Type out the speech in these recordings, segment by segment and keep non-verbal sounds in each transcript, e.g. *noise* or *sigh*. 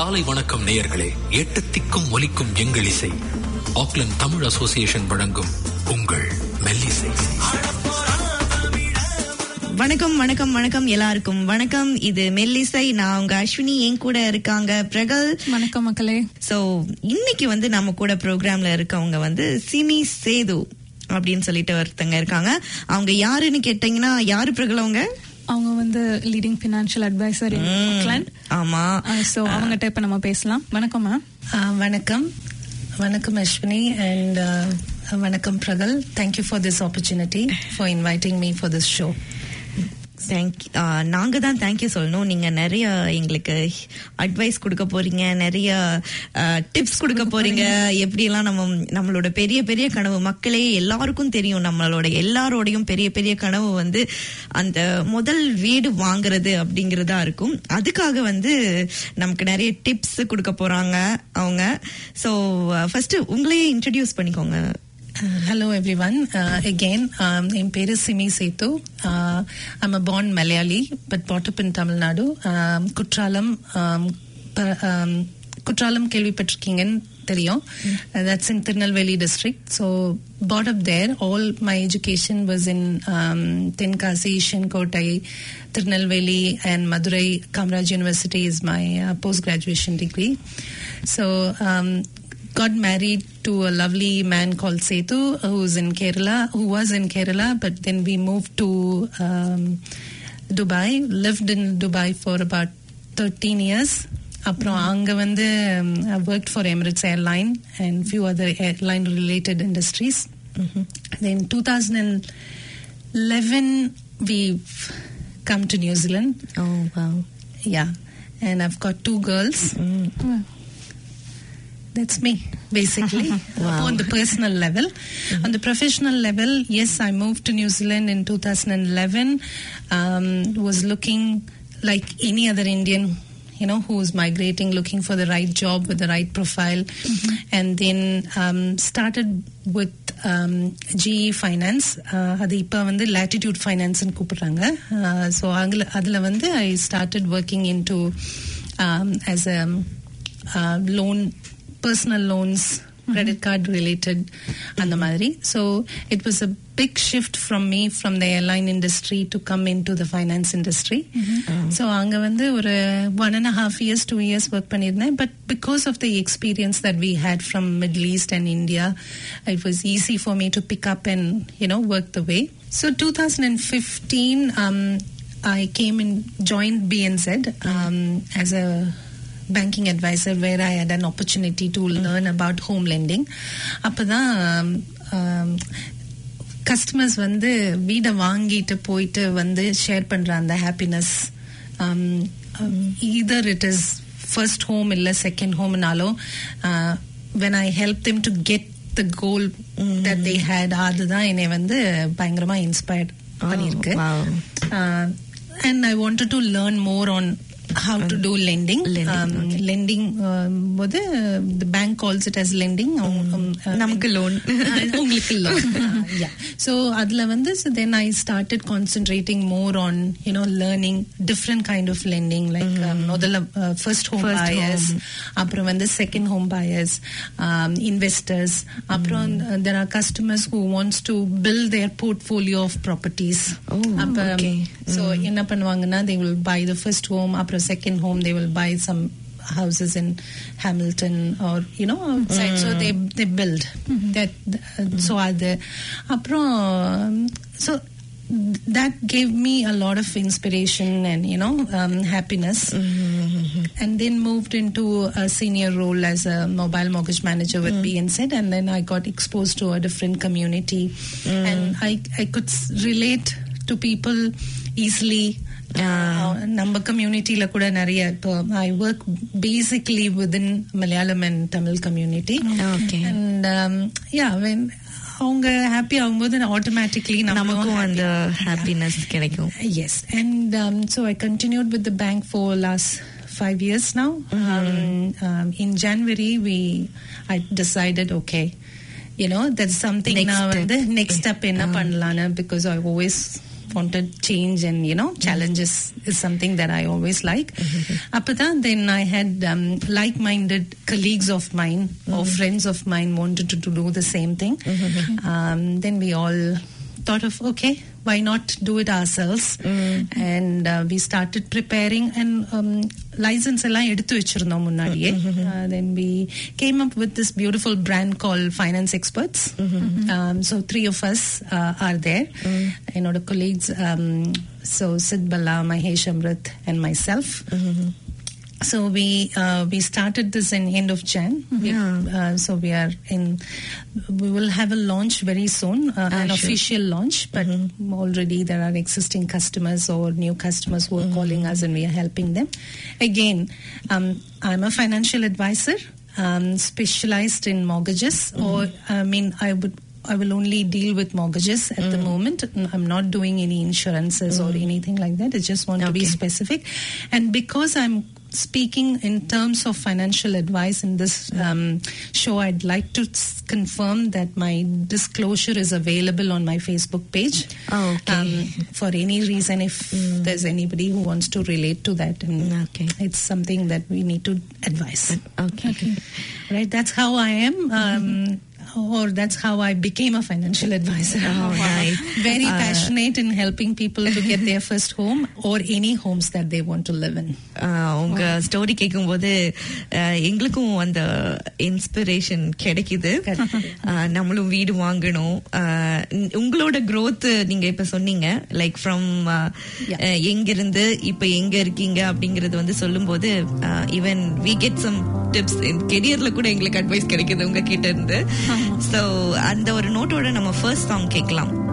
காலை வணக்கம் நேயர்களே. எட்டு திக்கும் ஒலிக்கும் எங்கள் இசை. ஆக்லாந்து தமிழ் அசோசியேஷன் வழங்கும் உங்கள் மெல்லிசை. வணக்கம் வணக்கம் வணக்கம் எல்லாருக்கும். வணக்கம் இது மெல்லிசை. நான் உங்க அஸ்வினி என் கூட இருக்காங்க பிரகல். வணக்கம் மக்களே. சோ இன்னைக்கு வந்து நம்ம கூட ப்ரோக்ராம்ல இருக்கவங்க வந்து சிமி சேது அப்படின்னு சொல்லிட்டு ஒருத்தங்க இருக்காங்க. அவங்க யாருன்னு கேட்டீங்கன்னா யாரு பிரகல் அவங்க? அவங்க வந்து லீடிங் ஃபினான்ஷியல் அட்வைசர் ஆமா. ஸோ அவங்ககிட்ட இப்ப நம்ம பேசலாம். வணக்கம் மேம் வணக்கம். வணக்கம் அஸ்வினி அண்ட் வணக்கம் Prakal. Thank you for this opportunity for inviting me for this show நாங்க தான் தேங்க்யூ சொல்லணும். நீங்க நிறைய எங்களுக்கு அட்வைஸ் கொடுக்க போறீங்க. நிறைய டிப்ஸ் கொடுக்க போறீங்க. எப்படி எல்லாம் நம்ம நம்மளோட பெரிய பெரிய கனவு மக்களே எல்லாருக்கும் தெரியும். நம்மளோட எல்லாரோடையும் பெரிய பெரிய கனவு வந்து அந்த முதல் வீடு வாங்குறது அப்படிங்கறதா இருக்கும். அதுக்காக வந்து நமக்கு நிறைய டிப்ஸ் கொடுக்க போறாங்க அவங்க. ஸோ ஃபர்ஸ்ட் உங்களையே இன்ட்ரடியூஸ் பண்ணிக்கோங்க. ஹலோ எவ்ரி ஒன் அகெயின் என் பேரு சிமி சேத்து I'm a born Malayali but brought up in Tamil Nadu Um, Courtallam um, ப- um, குற்றாலம் கேள்விப்பட்டிருக்கீங்கன்னு தெரியும் that's in Tirunelveli district so pot up there all my education was in Tenkasi Sengottai Tirunelveli and Madurai Kamaraj university is my post graduation degree so got married to a lovely man called Setu, who's in Kerala, who was in Kerala, but then we moved to um, Dubai, lived in Dubai for about 13 years. அப்புறம் அங்க வந்து I work for Emirates airline and few other airline related industries then two thousand and eleven we come to New Zealand O wow yeah and I've got two girls That's me, basically. *laughs* On the personal level. On the professional level, yes, I moved to New Zealand in 2011. Um, was looking like any other Indian, you know, who was migrating, looking for the right job with the right profile. And then um, started with um, GE Finance. Uh, அது இப்போ வந்து latitude finance னு கூப்பிடுறாங்க so அதில் அதில் வந்து I started working in to as a uh, loan personal loans credit card related அந்த மாதிரி so it was a big shift from me from the airline industry to come into the finance industry so அங்க வந்து ஒரு one and a half years two years work பண்ணிருந்தேன் but because of the experience that we had from Middle East and India it was easy for me to pick up and you know work the way so 2015 um, I came and joined BNZ um, as a banking advisor where I had an opportunity to learn about home lending. அப்பதான் customers வந்து வீடை வாங்கிட்டு போயிட்டு வந்து share பண்ற அந்த happiness either it is first home இல்ல second homeனாலும் uh, when I helped them to get the goal that they had அதுதான் என்னை வந்து பயங்கரமா இன்ஸ்பயர்ட் பண்ணிருக்கு wow. uh, and I wanted to learn more on how to do lending. Lending, Um, lending um, போது the bank calls it as lending. Um, um, uh, நமக்கு loan. Uh, உங்களுக்கு loan. Uh, yeah. So அதுல வந்து so then I started concentrating more on you know learning different kind of lending like um, முதல்ல uh, first home First buyers home. அப்புறம் வந்து second home buyers um, investors அப்புறம் uh, there are customers who wants to build their portfolio of properties Oh, அப்ப okay. so என்ன பண்ணுவாங்கன்னா they will buy the first home அப்புறம் a second home, they will buy some houses in Hamilton or you know outside. Mm. So they mm. they build mm-hmm. that. Mm-hmm. So are the. So that gave me a lot of inspiration and you know um, happiness mm-hmm. and then moved into a senior role as a mobile mortgage manager with mm. bnz and then i got exposed to a different community mm. and I, I could relate to people easily நம்ம கம்யூனிட்டியில கூட நிறைய இப்போ I work basically within Malayalam and Tamil community Okay. And yeah when அவங்க happy ஆகும்போது automatically நமக்கும் அந்த happiness கிடைக்கும் Yes, and um, so I continued with the bank for last five years now. Um, um, in January, we I decided, okay, you know, that's something Next now. step. The next step in பண்ணலான்னு because I always wanted change and you know challenges is something that I always like. *laughs* After that, then I had um, like-minded colleagues of mine or friends of mine wanted to, to do the same thing. Um, then we all thought of okay, why not do it ourselves? And uh, we started preparing and um, license எல்லாம் எடுத்து வச்சிருந்தோம் முன்னாடியே Uh, then we came up with this beautiful brand called Finance Experts. Um, so three of us uh, are there. என்னோட colleagues, um, so Sid Bala, Mahesh Amrit, and myself. So we uh, we started this in end of Jan. We- uh, so we are in. We will have a launch very soon, uh, an sure. official launch. But already there are existing customers or new customers who are calling us, and we are helping them. Again, um, I'm a financial advisor, um, specialized in mortgages. Or I mean, I would. I will only deal with mortgages at the moment. I'm not doing any insurances or anything like that. I just want to be specific. And because I'm speaking in terms of financial advice in this um, show, I'd like to confirm that my disclosure is available on my Facebook page. Oh, okay. for any reason, if there's anybody who wants to relate to that, and Okay. it's something that we need to advise. Okay. Right? That's how I am. Um, Or that's how I became a financial advisor. Oh, nice. Very Uh, passionate in helping people to get their first home or any homes that they want to live in. ஆஹ் உங்க story கேட்கும்போது ஆஹ் எங்களுக்கும் அந்த inspiration கிடைக்குது ஆஹ் நம்மளும் வீடு வாங்கணும் ஆஹ் உ- உங்களோட growth நீங்க இப்ப சொன்னீங்க லைக் ஃப்ரம் எங்கிருந்து இப்ப எங்க இருக்கீங்க அப்படிங்கறது வந்து சொல்லும்போது even we get some tips கெரியர்ல கூட எங்களுக்கு அட்வைஸ் கிடைக்குது உங்க கிட்ட இருந்து சோ அந்த ஒரு நோட்டோட நம்ம ஃபர்ஸ்ட் சாங் கேட்கலாம்.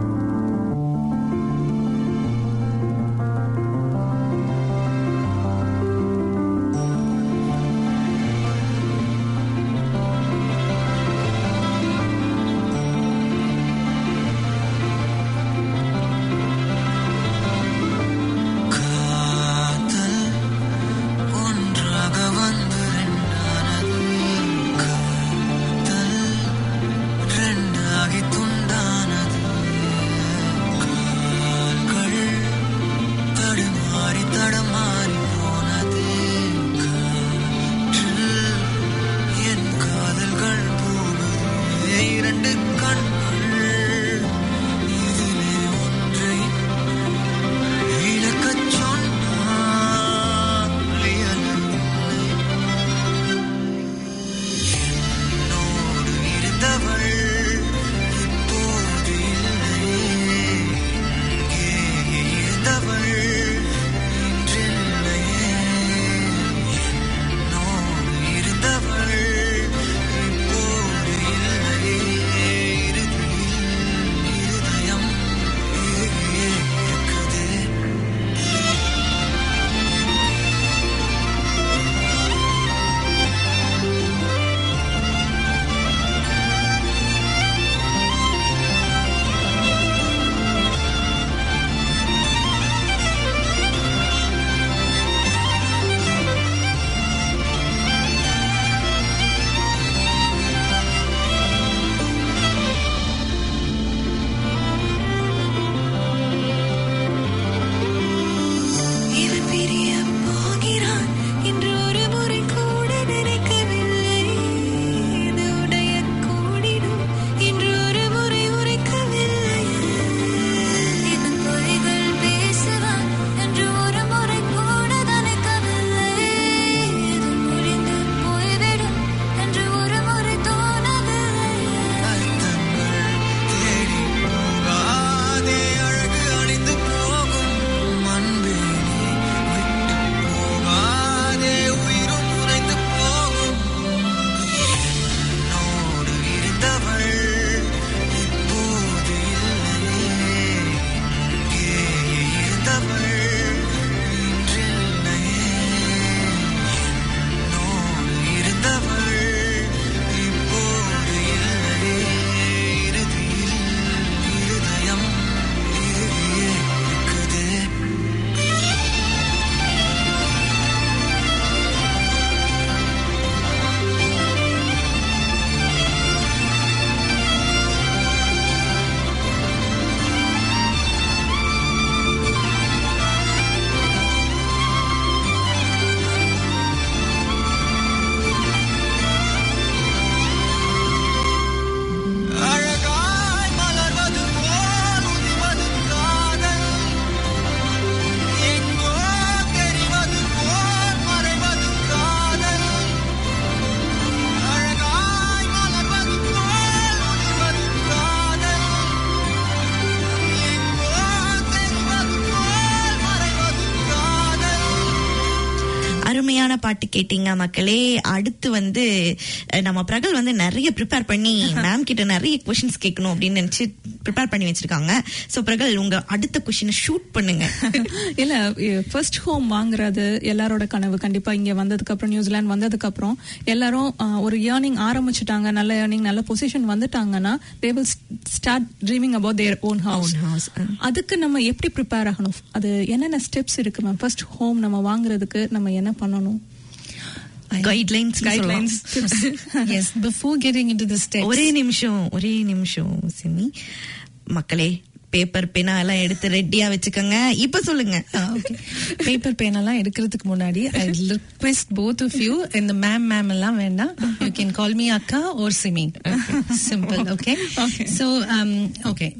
அருமையான பாட்டு கேட்டீங்க மக்களே. அடுத்து வந்து நம்ம பிரகல் வந்து நிறைய ப்ரிப்பேர் பண்ணி *laughs* மேம் கிட்ட நிறைய கொஷின்ஸ் கேட்கணும் அப்படின்னு நினைச்சு ப்ரிப்பேர் பண்ணி வச்சிருக்காங்க. சோ பிரகல் உங்க அடுத்த கொஷினை ஷூட் பண்ணுங்க. *laughs* இல்ல ஃபர்ஸ்ட் ஹோம் வாங்குறது எல்லாரோட கனவு. கண்டிப்பா இங்க வந்ததுக்கு அப்புறம் நியூசிலாந்து வந்ததுக்கு அப்புறம் எல்லாரும் ஒரு ஏர்னிங் ஆரம்பிச்சுட்டாங்க. நல்ல ஏர்னிங் நல்ல பொசிஷன் வந்துட்டாங்கன்னா they will start dreaming about their own house. அதுக்கு நம்ம எப்படி ப்ரிப்பேர் ஆகணும்? அது என்னென்ன ஸ்டெப்ஸ் இருக்கு மேம் ஃபர்ஸ்ட் ஹோம் நம்ம வாங்குறதுக்கு நம்ம என்ன பண்ணணும்? Guidelines guidelines *laughs* yes, before getting into the steps. ஒரே நிமிஷம் ஒரே நிமிஷம் சிமி. மக்களே பேப்பர் பேனா எல்லாம் எடுத்து ரெடியா வச்சுக்கோங்க. இப்ப சொல்லுங்க. பேப்பர் பேன் எல்லாம் எடுக்கிறதுக்கு முன்னாடி I request both of you இந்த மேம் மேம் எல்லாம் வேண்டாம். யூ கேன் கால் மீ அக்கா or Simi. Simple okay so okay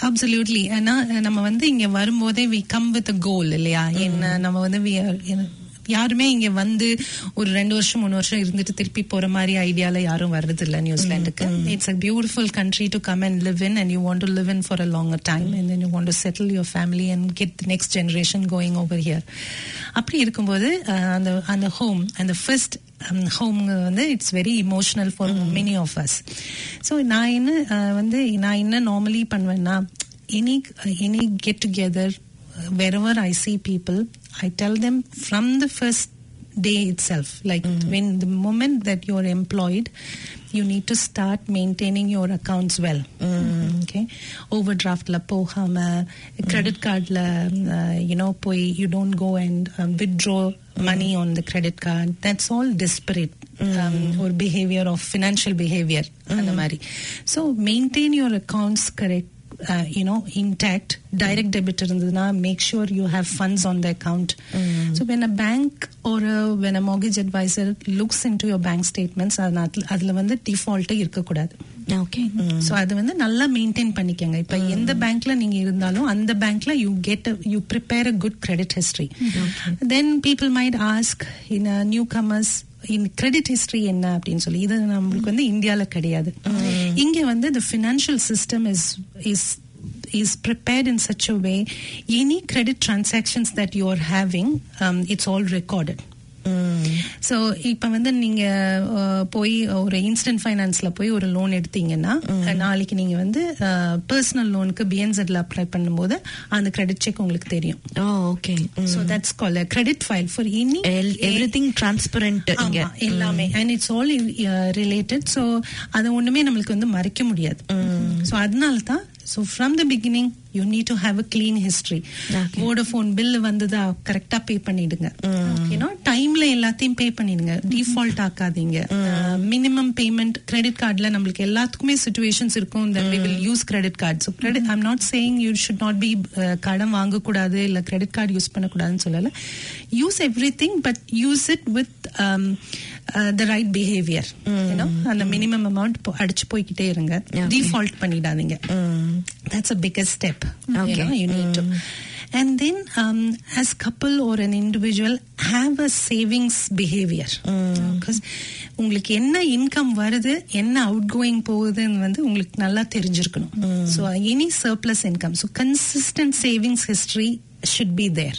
absolutely ஏன்னா நம்ம வந்து இங்க வரும்போதே வி கம் வித் கோல் இல்லையா? என்ன நம்ம வந்து you know, யாருமே இங்க வந்து ஒரு ரெண்டு வருஷம் மூணு வருஷம் இருந்துட்டு திருப்பி போற மாதிரி ஐடியால யாரும் வர்றது இல்ல நியூசிலாந்துக்கு it's a beautiful country to come and live in and you want to live in for a longer time and you want to settle your family and get next generation going over here அப்படி இருக்கும்போது அந்த அந்த home அந்த first home வந்து it's very emotional for many of us so நான் என்ன வந்து நான் என்ன நார்மலி பண்ணுவேன்னா any any get together wherever I see people, I tell them from the first day itself, like when the moment that you're employed, you need to start maintaining your accounts well. Okay, overdraft la pohama, credit card la, uh, you know, poi you don't go and um, withdraw money on the credit card. That's all desperate. Um, or behavior of financial behavior அந்த மாதிரி so maintain your accounts correct Uh, you know intact direct debit இருந்ததுன்னா make sure you have funds on the account. So when a bank or a, when a mortgage advisor looks into your bank statements அதுல வந்து டிஃபால்ட்டே இருக்கக்கூடாது. Okay so அது வந்து நல்லா maintain பண்ணிக்கங்க. இப்போ எந்த பேங்க்ல நீங்க இருந்தாலும் அந்த பேங்க்ல you get you prepare a good credit history then people might ask in new commerce in credit history என்ன அப்படின்னு சொல்லி இது நம்மளுக்கு வந்து இந்தியால கிடையாது இங்க வந்து the financial system is is is prepared in such a way any credit transactions that you are having um, it's all recorded So இப்போ வந்து நீங்க அஹ், போய் ஒரு இன்ஸ்டன்ட் ஃபைனான்ஸ்ல போய் ஒரு லோன் எடுத்தீங்கன்னா நாளைக்கு நீங்க வந்து பர்சனல் லோனுக்கு பிஎன்செட்ல அப்ளை பண்ணும்போது அந்த கிரெடிட் செக் உங்களுக்கு தெரியும். Okay so that's call credit file for any everything transparent இங்க ஆமா, எல்லாமே. And it's all related so அதை ஒண்ணுமே நம்மளுக்கு வந்து மறைக்க முடியாது. ஸோ அதனால தான் so from the beginning you need to have a clean history Vodafone bill வந்ததா கரெக்டா பே பண்ணிடுங்க ஓகேனா டைம்ல எல்லாத்தையும் பே பண்ணிடுங்க டிஃபால்ட் ஆக்காதீங்க மினிமம் பேமெண்ட் கிரெடிட் கார்டுல நம்மளுக்கு எல்லாத்துக்குமே சுச்சுவேஷன்ஸ் இருக்கும் that we will use credit card so credit I'm not saying you should not be கடன் வாங்கக்கூடாது இல்ல கிரெடிட் கார்டு யூஸ் பண்ணக்கூடாதுன்னு சொல்லல use everything but use it with the right behaviour அந்த மினிமம் அமௌண்ட் அடிச்சு போய்கிட்டே இருங்க டிஃபால்ட் பண்ணிடாதீங்க that's a bigger step Okay. you know you need to. And then um, as couple or an individual have a savings behavior. Because உங்களுக்கு என்ன income வருது என்ன out going போகுதுன்னு வந்து உங்களுக்கு நல்லா தெரிஞ்சிருக்கணும். So any surplus income so consistent savings history should be there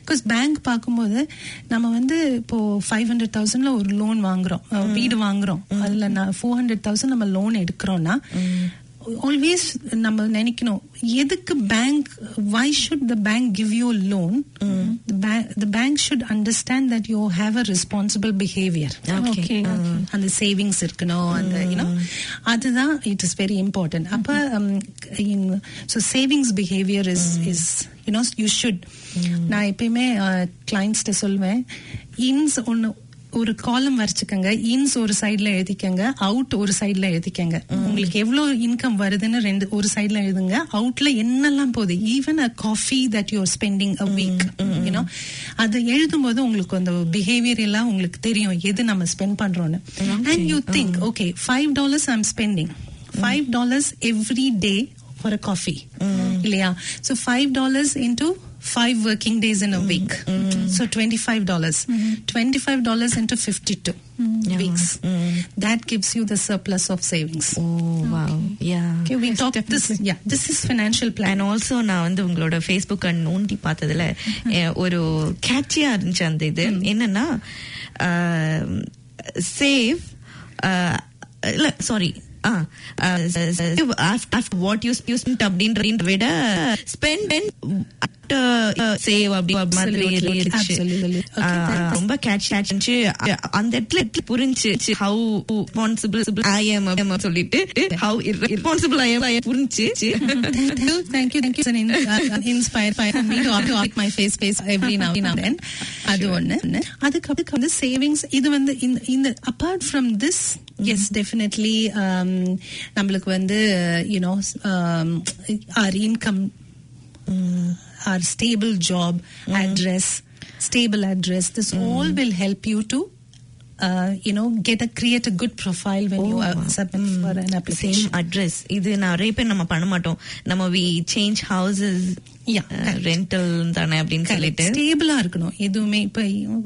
because bank பார்க்கும்போது நம்ம வந்து இப்போ ஃபைவ் ஹண்ட்ரட் தௌசண்ட்ல ஒரு லோன் வாங்குறோம். அஹ், வீடு வாங்குறோம். அதுல நான் ஃபோர் ஹண்ட்ரட் தௌசண்ட் நம்ம லோன் எடுக்கிறோம்னா ஆல்வேஸ் நம்ம நினைக்கணும் எதுக்கு bank why should the bank give you loan the bank should understand that you have a responsible behaviour Okay. அந்த சேவிங்ஸ் இருக்கணும் அந்த யூனோ அதுதான் இட் இஸ் வெரி இம்பார்ட்டன்ட் அப்ப so savings behaviour is is you know you should நான் எப்பயுமே கிளைண்ட்ஸ்ட சொல்வேன் இன்ஸ் ஒன்னு ஒரு காலம் வரைச்சுக்கங்க. இன்ஸ் ஒரு சைடுல எழுதிக்கங்க. அவுட் ஒரு சைடுல எழுதிக்கங்க. உங்களுக்கு எவ்வளவு இன்கம் வருதுன்னு ரெண்டு ஒரு சைடுல எழுதுங்க. அவுட்ல என்னெல்லாம் போகுது? Even a coffee that you're spending a week you know அது எழுதும் போது உங்களுக்கு அந்த பிஹேவியர் எல்லாம் உங்களுக்கு தெரியும். எது நம்ம ஸ்பெண்ட் பண்றோம்னு. And you think okay five dollars I'm spending five dollars every day for a coffee இல்லையா? So five dollars into five working days in a week. So twenty-five dollars. Twenty-five dollars into fifty-two weeks. That gives you the surplus of savings. O wow yeah Okay, we talked this. Yeah, this is financial plan. And also நான் வந்து உங்களோட Facebook நோண்டி பார்த்ததுல அஹ், ஒரு கேட்சியா இருந்துச்சு அந்த இது என்னன்னா சேவ் இல்ல சாரி வாட் யூ யூஸ் அப்படின்ற விட ஸ்பெண்ட் சேவ் அப்படி ரொம்ப கேட்ச் ஆச்சு அந்த இடத்துல புரிஞ்சிச்சு ஹவு ரெஸ்பான்சிபிள் ஐ எம் சொல்லிட்டு how responsible I am I புரிஞ்சு thank you thank you inspire me to opt my face face every now now அது ஒண்ணு. அதுக்கு வந்து சேவிங்ஸ் இது வந்து இந்த apart from this yes definitely நம்மளுக்கு வந்து you know or income our stable job address stable address this all will help you to uh, you know get a create a good profile when you uh, submit for an same application address இது நிறைய பேர் நம்ம பண்ண மாட்டோம் நம்ம we change houses Yeah, correct. Rental தானே அப்படின்னு சொல்லிட்டு ஸ்டேபிளா இருக்கணும் எதுவுமே இப்ப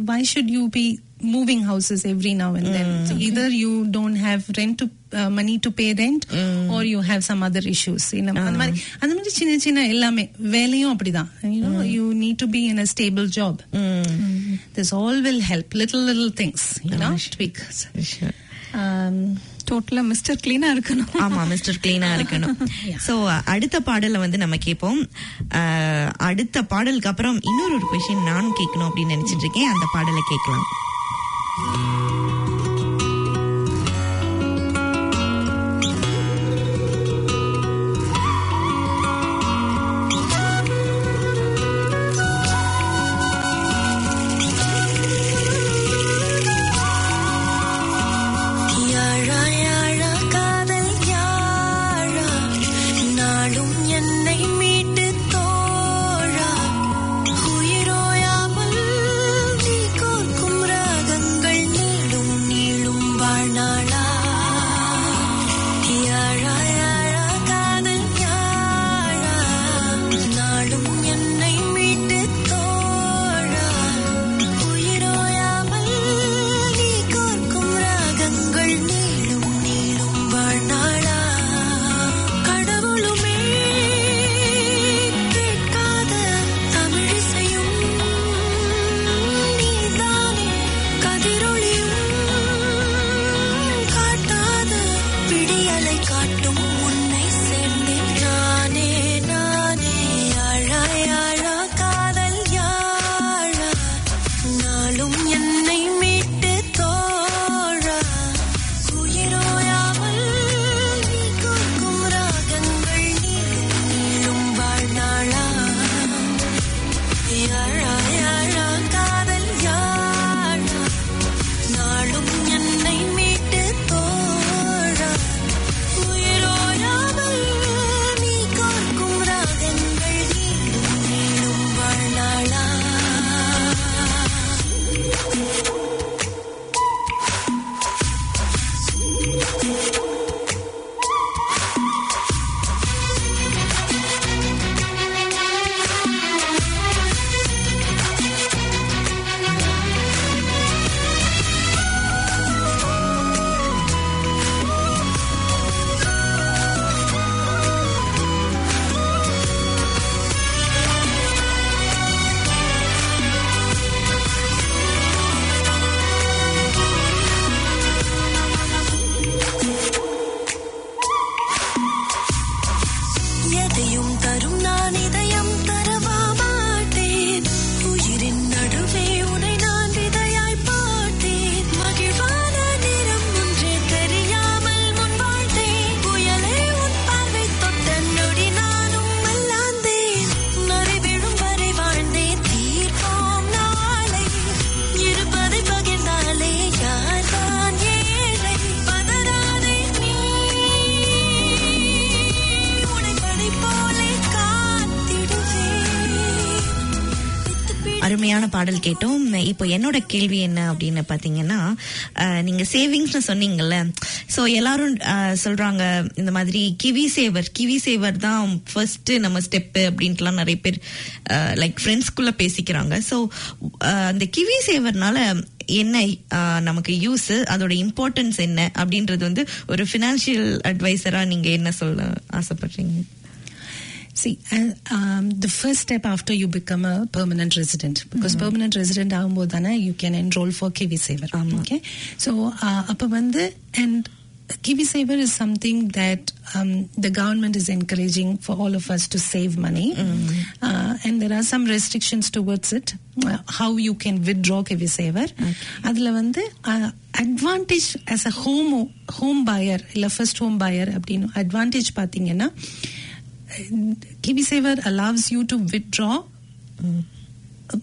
why should you be moving houses every now and then. Mm. So either you don't have rent to money to pay rent or you have some other issues அந்த மாதிரி அந்த மாதிரி சின்ன சின்ன எல்லாமே வேலையும் அப்படிதான். You need to be in a stable job this all will help little little things tweak டோட்டலா மிஸ்டர் கிளீனா இருக்கணும். ஆமா மிஸ்டர் கிளீனா இருக்கணும். *laughs* சோ அடுத்த பாடலை வந்து நம்ம கேட்போம் அடுத்த பாடலுக்கு அப்புறம் இன்னொரு ஒரு கொஸ்டின் நானும் கேட்கணும் அப்படின்னு நினைச்சிட்டு இருக்கேன். அந்த பாடலை கேட்கலாம். Música அருமையான பாடல் கேட்டோம். இப்போ என்னோட கேள்வி என்ன அப்படின்னு பாத்தீங்கன்னா நீங்க சேவிங்ஸ்னு சொன்னீங்கல்ல. சோ எல்லாரும் சொல்றாங்க இந்த மாதிரி கிவி சேவர் கிவி சேவர் தான் ஃபர்ஸ்ட் நம்ம ஸ்டெப் அப்படின்ட்டுலாம் நிறைய பேர் லைக் ஃப்ரெண்ட்ஸ்குள்ள பேசிக்கிறாங்க. சோ அந்த கிவி சேவர்னால என்ன நமக்கு யூஸ் அதோட இம்பார்ட்டன்ஸ் என்ன அப்படின்றது வந்து ஒரு ஃபினான்ஷியல் அட்வைசரா நீங்க என்ன சொல்ல ஆசைப்படுறீங்க? See, uh, um, the first step after you become a permanent resident, because permanent resident ஆகும்போது தானே you can enroll for Kiwi Saver. Okay, so uh, அப்ப வந்து and Kiwi Saver is something that um, the government is encouraging for all of us to save money, uh, and there are some restrictions towards it. Uh, how you can withdraw Kiwi Saver. அதுல வந்து uh, advantage as a home home buyer இல்ல first home buyer அப்படின்னு advantage Kiwi Saver allows you to withdraw mm.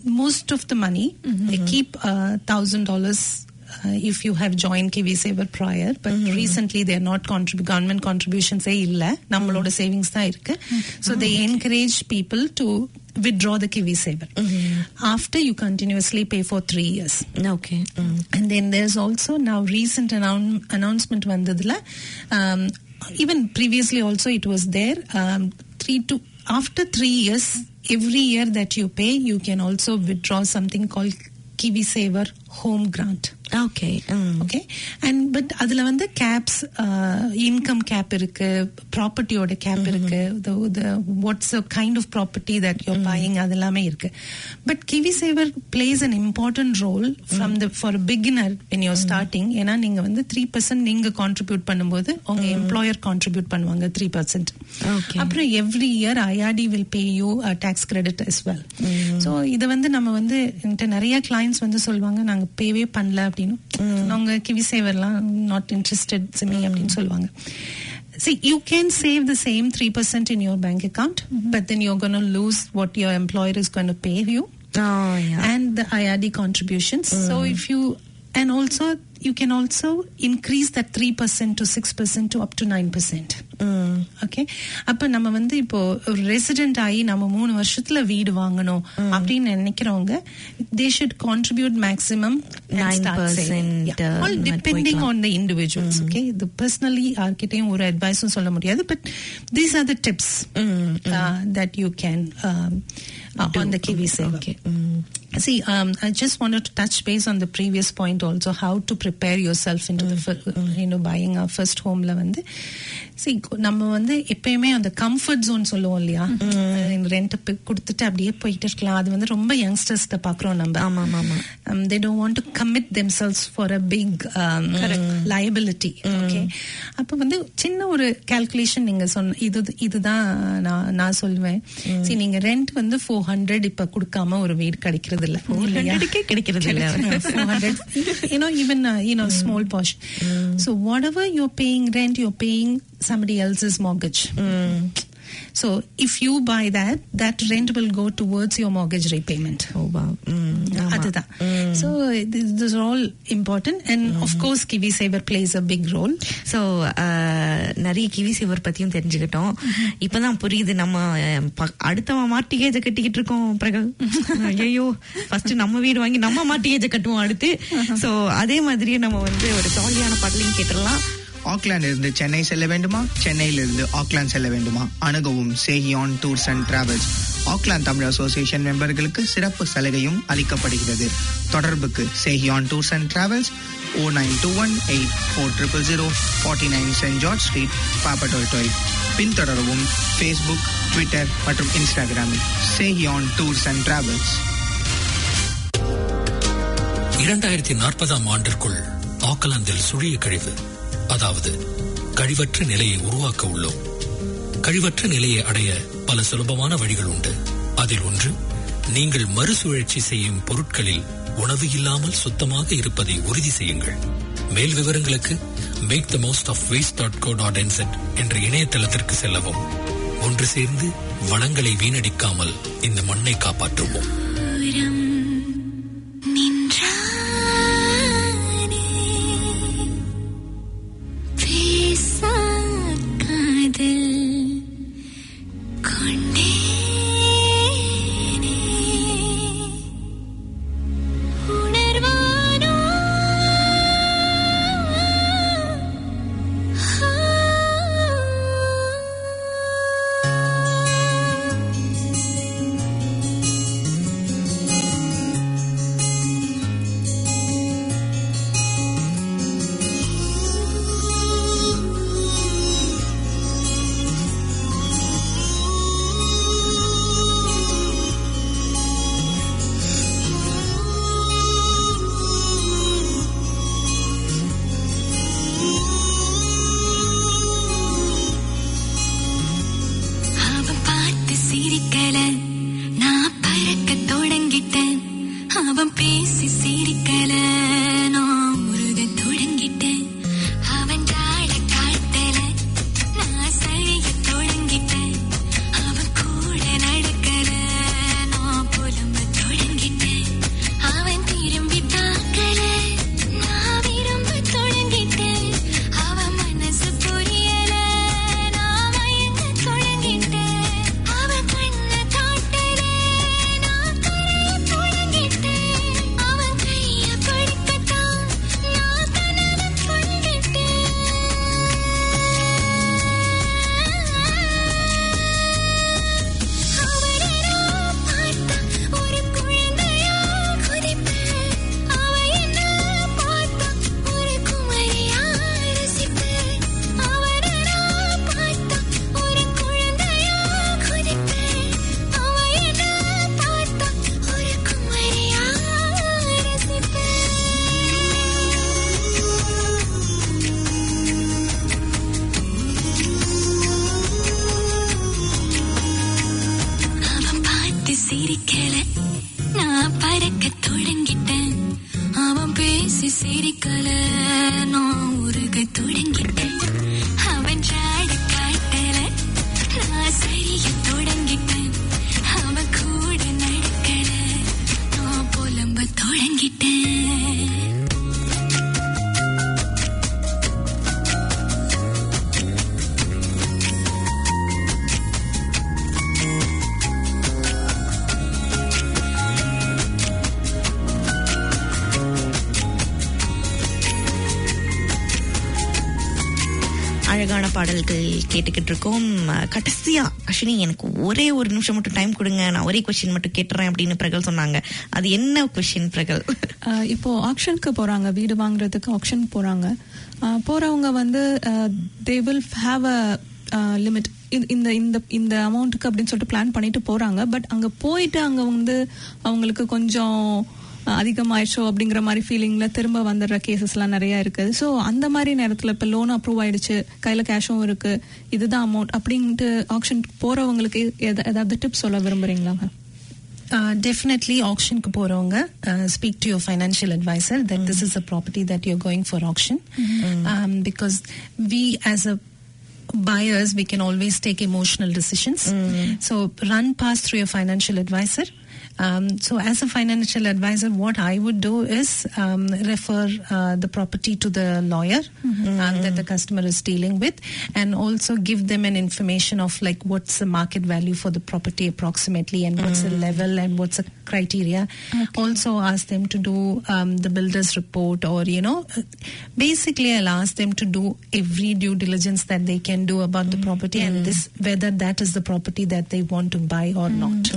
most of the money. Mm-hmm. They keep uh, thousand dollars uh, if you have joined Kiwi Saver prior, but mm-hmm. recently they are not contrib- government contributions illa நம்மளோட savings தான் இருக்கு so they encourage withdraw the Kiwi Saver mm-hmm. after you continuously pay for three years. Okay. mm. And then there's also now recent annou- announcement vandadila um, even previously also it was there. Um, three to after three years, every year that you pay, you can also withdraw something called Kiwi Saver Home Grant. Okay okay and but அதுல வந்து caps income cap இருக்கு ப்ராப்பர்ட்டியோட cap இருக்கு what's kind of property that you're paying அது எல்லாமே இருக்கு. But Kiwi Saver plays an important role from the for beginner when you're starting ஏன்னா நீங்க வந்து த்ரீ பர்சன்ட் நீங்க கான்ட்ரிபியூட் பண்ணும்போது உங்க எம்ப்ளாயர் கான்ட்ரிபியூட் பண்ணுவாங்க த்ரீ பர்சன்ட். அப்புறம் every year IRD will pay you tax credit as well. So இதை வந்து நம்ம வந்து என்கிட்ட நிறைய கிளைண்ட்ஸ் வந்து சொல்லுவாங்க நாங்க பேவே பண்ணல அப்படின்னு அவங்க கிவி சேவர்லாம் நாட் இன்ட்ரெஸ்டட் சிமி அப்படின்னு சொல்லுவாங்க See, you can save the same 3% in your bank account, but then you're going to lose what your employer is going to pay you Oh, yeah. and the IRD contributions. So if you, and also, you can also increase that 3% to 6% to up to 9%. Okay அப்ப நம்ம வந்து இப்போ ஒரு resident ஆகி நம்ம மூணு வருஷத்துல வீடு வாங்கணும் அப்படின்னு நினைக்கிறவங்க they should contribute maximum 9% all uh, depending on the individuals okay இது பர்சனலி யார்கிட்டயும் ஒரு அட்வைஸும் சொல்ல முடியாது but these are the tips that you can on the kiwi save Okay. See, um, I just wanted to touch base on the previous point also, how to prepare yourself into the, fir- you know, buying our first home ல வந்து சரி நம்ம வந்து எப்பயுமே அந்த comfort zone சொல்லுவோம் இல்லையா? Rent கொடுத்துட்டு அப்படியே போயிட்டு இருக்கலாம். அது வந்து ரொம்ப யங்ஸ்டர்ஸ் பாக்குறோம் நம்ம. ஆமா ஆமா they don't want to commit themselves for a big liability okay அப்போ வந்து சின்ன ஒரு கால்குலேஷன் நீங்க சொன்ன இது இதுதான் நான் நான் சொல்லுவேன் சரி நீங்க ரெண்ட் வந்து ஃபோர் ஹண்ட்ரட் இப்ப கொடுக்காம ஒரு வீடு கிடைக்கிறது இல்ல. கிடைக்கிறது இல்ல. Four hundred you know even you know small bash so whatever you're paying rent you're paying somebody else's mortgage so if you buy that that rent will go towards your mortgage repayment Oh, wow. ஆமா. அதுதான் so this, this are all important and of course kiwi saver plays a big role so நிறைய Kiwi Saver பத்தியும் தெரிஞ்சுக்கிட்டோம் இப்பதான் புரியுது நம்ம அடுத்தவன் மாட்டிகேஜ கட்டிக்கிட்டு இருக்கோம் பிரகல் ஐயோ ஃபர்ஸ்ட் நம்ம வீடு வாங்கி நம்ம மாட்டிகேஜ கட்டுவோம் அடுத்து சோ அதே மாதிரியே நம்ம வந்து ஒரு ஜாலியான பாடலையும் கேட்டுடலாம் ஆக்லாந்து இருந்து சென்னை செல்ல வேண்டுமா? சென்னையில் இருந்து ஆக்லாந்து செல்ல வேண்டுமா? அணுகவும் Sehiyan tours and travels Auckland Tamil association மெம்பர்களுக்கு சிறப்பு சலுகையும் அளிக்கப்படுகிறது. தொடர்புக்கு Sehiyan tours and travels o nine two one eight four triple zero forty nine Saint George Street Papatoetoe பின்தொடரவும் Facebook Twitter மற்றும் இன்ஸ்டாகிராமில் சேஹியான் டூர்ஸ் அண்ட் டிராவல்ஸ் இரண்டாயிரத்தி நாற்பதாம் ஆண்டிற்குள் ஆக்லாந்தில் சுழிய கழிவு அதாவது கழிவற்ற நிலையை உருவாக்க உள்ளோம். கழிவற்ற நிலையை அடைய பல சுலபமான வழிகள் உண்டு. அதில் ஒன்று நீங்கள் மறுசுழற்சி செய்யும் பொருட்களில் உணவு இல்லாமல் சுத்தமாக இருப்பதை உறுதி செய்யுங்கள். மேல் விவரங்களுக்கு make the most of waste dot co dot NZ என்ற இணையதளத்திற்கு செல்லவும். ஒன்று சேர்ந்து வளங்களை வீணடிக்காமல் இந்த மண்ணை காப்பாற்றுவோம். பாடல்கள் கேட்டுக்கிட்டு இருக்கோம் கடைசியா அஸ்வினி எனக்கு ஒரே ஒரு நிமிஷம் மட்டும் டைம் கொடுங்க. நான் ஒரே கொஸ்டின் மட்டும் கேட்டுறேன் அப்படின்னு பிரகல் சொன்னாங்க. அது என்ன கொஸ்டின் பிரகல்? இப்போ ஆக்ஷனுக்கு போறாங்க. வீடு வாங்குறதுக்கு ஆக்ஷன் போறாங்க. போறவங்க வந்து they will have a limit இந்த இந்த இந்த அமௌண்ட்டுக்கு அப்படின்னு சொல்லிட்டு பிளான் பண்ணிட்டு போறாங்க. பட் அங்க போயிட்டு அங்க வந்து அவங்களுக்கு கொஞ்சம் அதிகமாயிடுச்சோ அப்படிங்கிற மாதிரி ஃபீலிங்கில் திரும்ப வந்துடுற கேசஸ்லாம் நிறையா இருக்குது. ஸோ அந்த மாதிரி நேரத்தில் இப்போ லோன் அப்ரூவ் ஆயிடுச்சு கையில் கேஷும் இருக்குது இதுதான் அமௌண்ட் அப்படின்ட்டு ஆக்ஷன் போகிறவங்களுக்கு ஏதாவது டிப்ஸ் சொல்ல விரும்புகிறீங்களா மேம் டெஃபினெட்லி ஆக்ஷனுக்கு போகிறவங்க speak to your financial advisor that this is a property that you're going for option because we as a buyers we can always take emotional decisions. So run pass past through financial financial advisor. Um, so as a financial advisor what i would do is um, refer uh, the property to the lawyer um, that the customer is dealing with and also give them an information of like what's the market value for the property approximately and what's the level and what's the criteria. Also ask them to do um, the builder's report or you know basically i'll ask them to do every due diligence that they can do about the property and this whether that is the property that they want to buy or not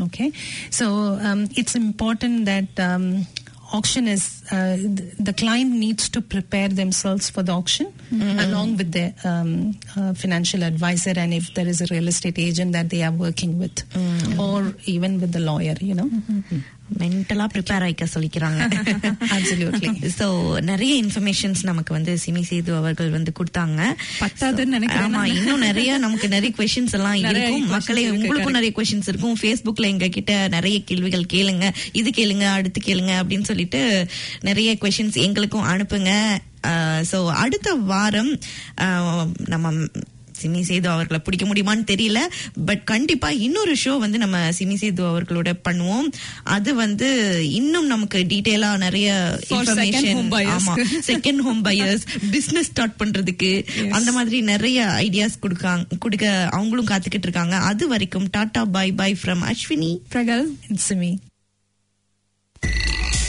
okay? So um, it's important that um, auction is uh, the client needs to prepare themselves for the auction along with their um, uh, financial advisor and if there is a real estate agent that they are working with or even with the lawyer you know மென்டலா prepare ஆயிக்க சொல்லிக்கிறாங்க Absolutely. So நிறைய informations நமக்கு வந்து சிமி சேது அவர்கள் வந்து கொடுத்தாங்க பத்தாதுன்னு நினைக்கிறேன் ஆமா. இன்னும் நிறைய நமக்கு நிறைய கொஸ்டின்ஸ் எல்லாம் இருக்கும் மக்களே உங்களுக்கும். நிறைய கொஸ்டின்ஸ் இருக்கும் Facebookல எங்க கிட்ட நிறைய கேள்விகள் கேளுங்க இது கேளுங்க அடுத்து கேளுங்க அப்படின்னு சொல்லிட்டு நிறைய கொஸ்டின்ஸ் எங்களுக்கும் அனுப்புங்க சோ அடுத்த வாரம் ஆஹ், நம்ம சிமி சேது அவர்களை பிடிக்க முடியுமான்னு தெரியல. பட் கண்டிப்பா இன்னொரு ஷோ வந்து நம்ம சிமி சேது அவர்களோட பண்ணுவோம். அது வந்து இன்னும் நமக்கு டீடைலா நிறைய இன்ஃபர்மேஷன். ஆமா second home buyers business start பண்றதுக்கு அந்த மாதிரி நிறைய ஐடியாஸ் கொடுக்காங்க கொடுக்க அவங்களும் காத்துக்கிட்டு இருக்காங்க. அது வரைக்கும் tata bye bye from Ashwini. பிரகல் me.